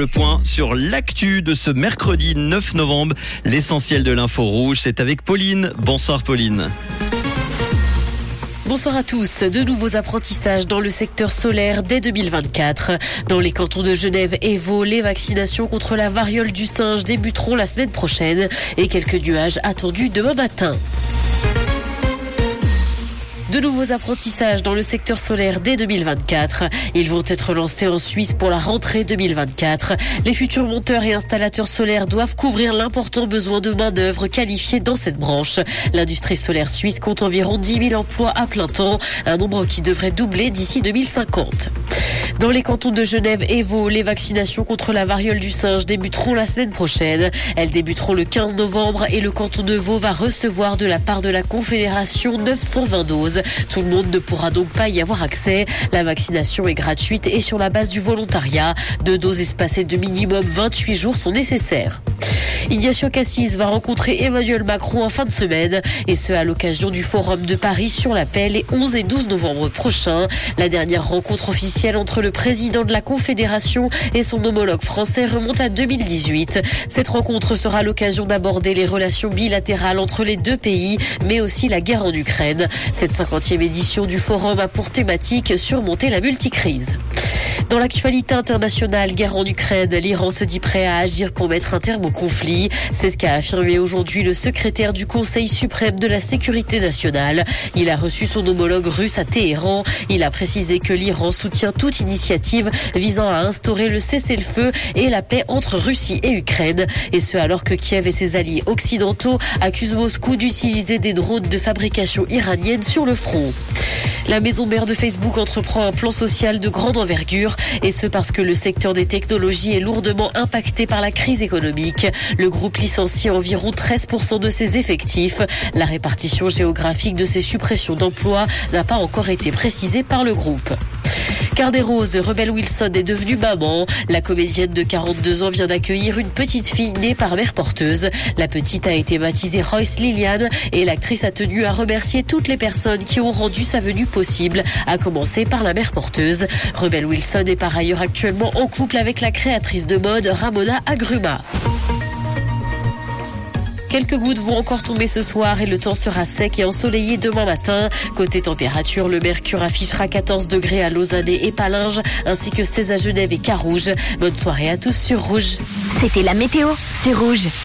Le point sur l'actu de ce mercredi 9 novembre. L'essentiel de l'info rouge, c'est avec Pauline. Bonsoir Pauline. Bonsoir à tous. De nouveaux apprentissages dans le secteur solaire dès 2024. Dans les cantons de Genève et Vaud, les vaccinations contre la variole du singe débuteront la semaine prochaine et quelques nuages attendus demain matin. De nouveaux apprentissages dans le secteur solaire dès 2024. Ils vont être lancés en Suisse pour la rentrée 2024. Les futurs monteurs et installateurs solaires doivent couvrir l'important besoin de main-d'œuvre qualifiée dans cette branche. L'industrie solaire suisse compte environ 10 000 emplois à plein temps, un nombre qui devrait doubler d'ici 2050. Dans les cantons de Genève et Vaud, les vaccinations contre la variole du singe débuteront la semaine prochaine. Elles débuteront le 15 novembre et le canton de Vaud va recevoir de la part de la Confédération 920 doses. Tout le monde ne pourra donc pas y avoir accès. La vaccination est gratuite et sur la base du volontariat. Deux doses espacées de minimum 28 jours sont nécessaires. Ignacio Cassis va rencontrer Emmanuel Macron en fin de semaine et ce à l'occasion du Forum de Paris sur la paix les 11 et 12 novembre prochains. La dernière rencontre officielle entre le président de la Confédération et son homologue français remonte à 2018. Cette rencontre sera l'occasion d'aborder les relations bilatérales entre les deux pays, mais aussi la guerre en Ukraine. Cette 50e édition du Forum a pour thématique surmonter la multicrise. Dans l'actualité internationale, guerre en Ukraine, l'Iran se dit prêt à agir pour mettre un terme au conflit. C'est ce qu'a affirmé aujourd'hui le secrétaire du Conseil suprême de la sécurité nationale. Il a reçu son homologue russe à Téhéran. Il a précisé que l'Iran soutient toute initiative visant à instaurer le cessez-le-feu et la paix entre Russie et Ukraine. Et ce alors que Kiev et ses alliés occidentaux accusent Moscou d'utiliser des drones de fabrication iranienne sur le front. La maison mère de Facebook entreprend un plan social de grande envergure et ce parce que le secteur des technologies est lourdement impacté par la crise économique. Le groupe licencie environ 13% de ses effectifs. La répartition géographique de ces suppressions d'emplois n'a pas encore été précisée par le groupe. Car des roses, Rebelle Wilson est devenue maman. La comédienne de 42 ans vient d'accueillir une petite fille née par mère porteuse. La petite a été baptisée Royce Liliane et l'actrice a tenu à remercier toutes les personnes qui ont rendu sa venue possible, à commencer par la mère porteuse. Rebelle Wilson est par ailleurs actuellement en couple avec la créatrice de mode Ramona Agruma. Quelques gouttes vont encore tomber ce soir et le temps sera sec et ensoleillé demain matin. Côté température, le mercure affichera 14 degrés à Lausanne et Palinges, ainsi que 16 à Genève et Carouge. Bonne soirée à tous sur Rouge. C'était la météo, c'est Rouge.